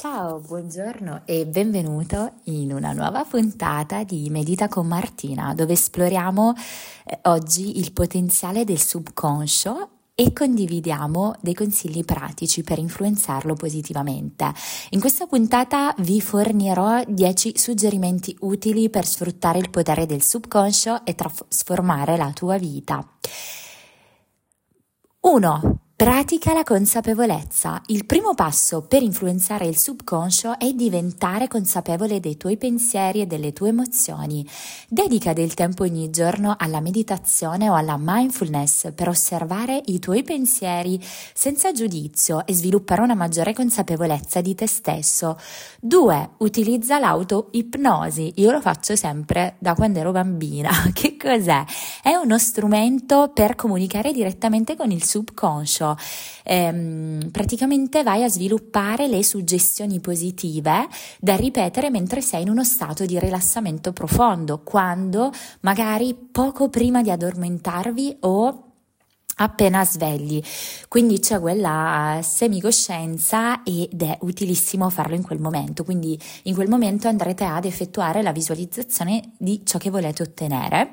Ciao, buongiorno e benvenuto in una nuova puntata di Medita con Martina, dove esploriamo eh, oggi il potenziale del subconscio e condividiamo dei consigli pratici per influenzarlo positivamente. In questa puntata vi fornirò 10 suggerimenti utili per sfruttare il potere del subconscio e trasformare la tua vita. 1. Pratica la consapevolezza. Il primo passo per influenzare il subconscio è diventare consapevole dei tuoi pensieri e delle tue emozioni. Dedica del tempo ogni giorno alla meditazione o alla mindfulness per osservare i tuoi pensieri senza giudizio e sviluppare una maggiore consapevolezza di te stesso. 2. Utilizza l'auto-ipnosi. Io lo faccio sempre da quando ero bambina. Che cos'è? È uno strumento per comunicare direttamente con il subconscio ehm, praticamente vai a sviluppare le suggestioni positive da ripetere mentre sei in uno stato di rilassamento profondo, quando magari poco prima di addormentarvi o appena svegli. Quindi c'è quella semicoscienza ed è utilissimo farlo in quel momento. Quindi in quel momento andrete ad effettuare la visualizzazione di ciò che volete ottenere.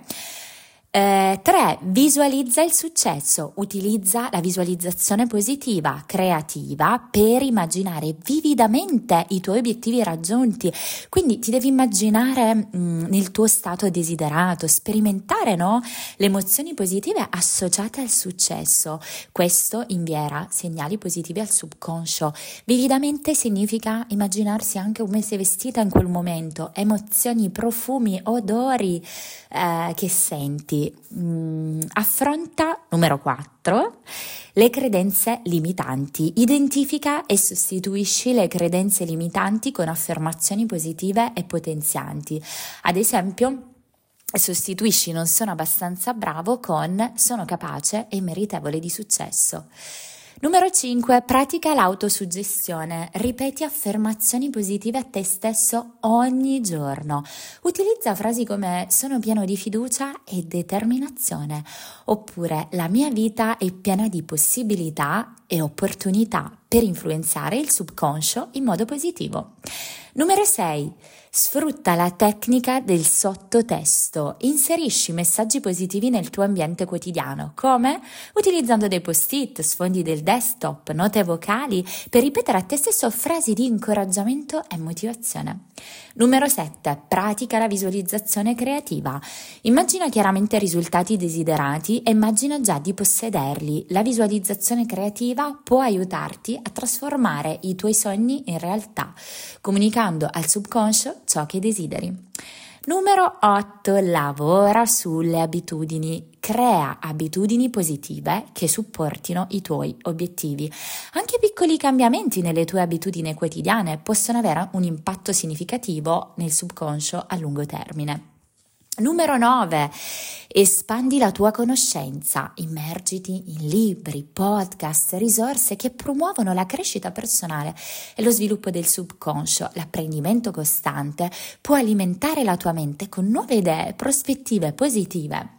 3. Eh, visualizza il successo. Utilizza la visualizzazione positiva, creativa, per immaginare vividamente i tuoi obiettivi raggiunti. Quindi ti devi immaginare mh, mm, nel tuo stato desiderato, sperimentare no? le emozioni positive associate al successo. Questo invierà segnali positivi al subconscio. Vividamente significa immaginarsi anche come sei vestita in quel momento, emozioni, profumi, odori eh, che senti mh, affronta numero 4 le credenze limitanti. Identifica e sostituisci le credenze limitanti con affermazioni positive e potenzianti. Ad esempio, sostituisci non sono abbastanza bravo con sono capace e meritevole di successo. Numero 5. Pratica l'autosuggestione. Ripeti affermazioni positive a te stesso ogni giorno. Utilizza frasi come sono pieno di fiducia e determinazione oppure la mia vita è piena di possibilità e opportunità per influenzare il subconscio in modo positivo. Numero 6. Sfrutta la tecnica del sottotesto. Inserisci messaggi positivi nel tuo ambiente quotidiano. Come? Utilizzando dei post-it, sfondi del desktop, note vocali per ripetere a te stesso frasi di incoraggiamento e motivazione. Numero 7. Pratica la visualizzazione creativa. Immagina chiaramente i risultati desiderati e immagina già di possederli. La visualizzazione creativa può aiutarti a trasformare i tuoi sogni in realtà, comunicando al subconscio ciò che desideri. Numero 8. Lavora sulle abitudini. Crea abitudini positive che supportino i tuoi obiettivi. Anche piccoli cambiamenti nelle tue abitudini quotidiane possono avere un impatto significativo nel subconscio a lungo termine. Numero 9. Espandi la tua conoscenza, immergiti in libri, podcast, risorse che promuovono la crescita personale e lo sviluppo del subconscio. L'apprendimento costante può alimentare la tua mente con nuove idee, prospettive positive.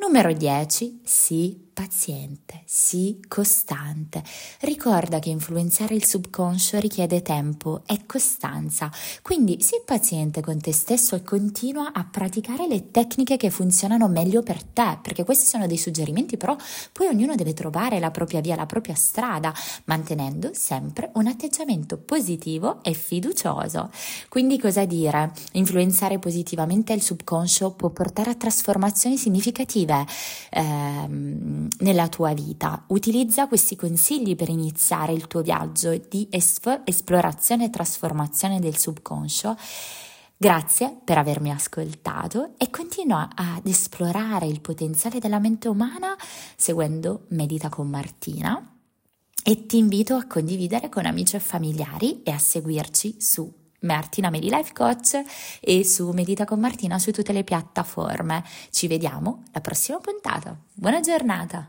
Numero 10. Sii paziente, sii costante. Ricorda che influenzare il subconscio richiede tempo e costanza, quindi sii paziente con te stesso e continua a praticare le tecniche che funzionano meglio per te, perché questi sono dei suggerimenti, però poi ognuno deve trovare la propria via, la propria strada, mantenendo sempre un atteggiamento positivo e fiducioso. Quindi cosa dire? Influenzare positivamente il subconscio può portare a trasformazioni significative. Ehm, nella tua vita. Utilizza questi consigli per iniziare il tuo viaggio di es- esplorazione e trasformazione del subconscio. Grazie per avermi ascoltato e continua ad esplorare il potenziale della mente umana seguendo Medita con Martina e ti invito a condividere con amici e familiari e a seguirci su Martina Medi Life Coach e su Medita con Martina su tutte le piattaforme. Ci vediamo alla prossima puntata. Buona giornata!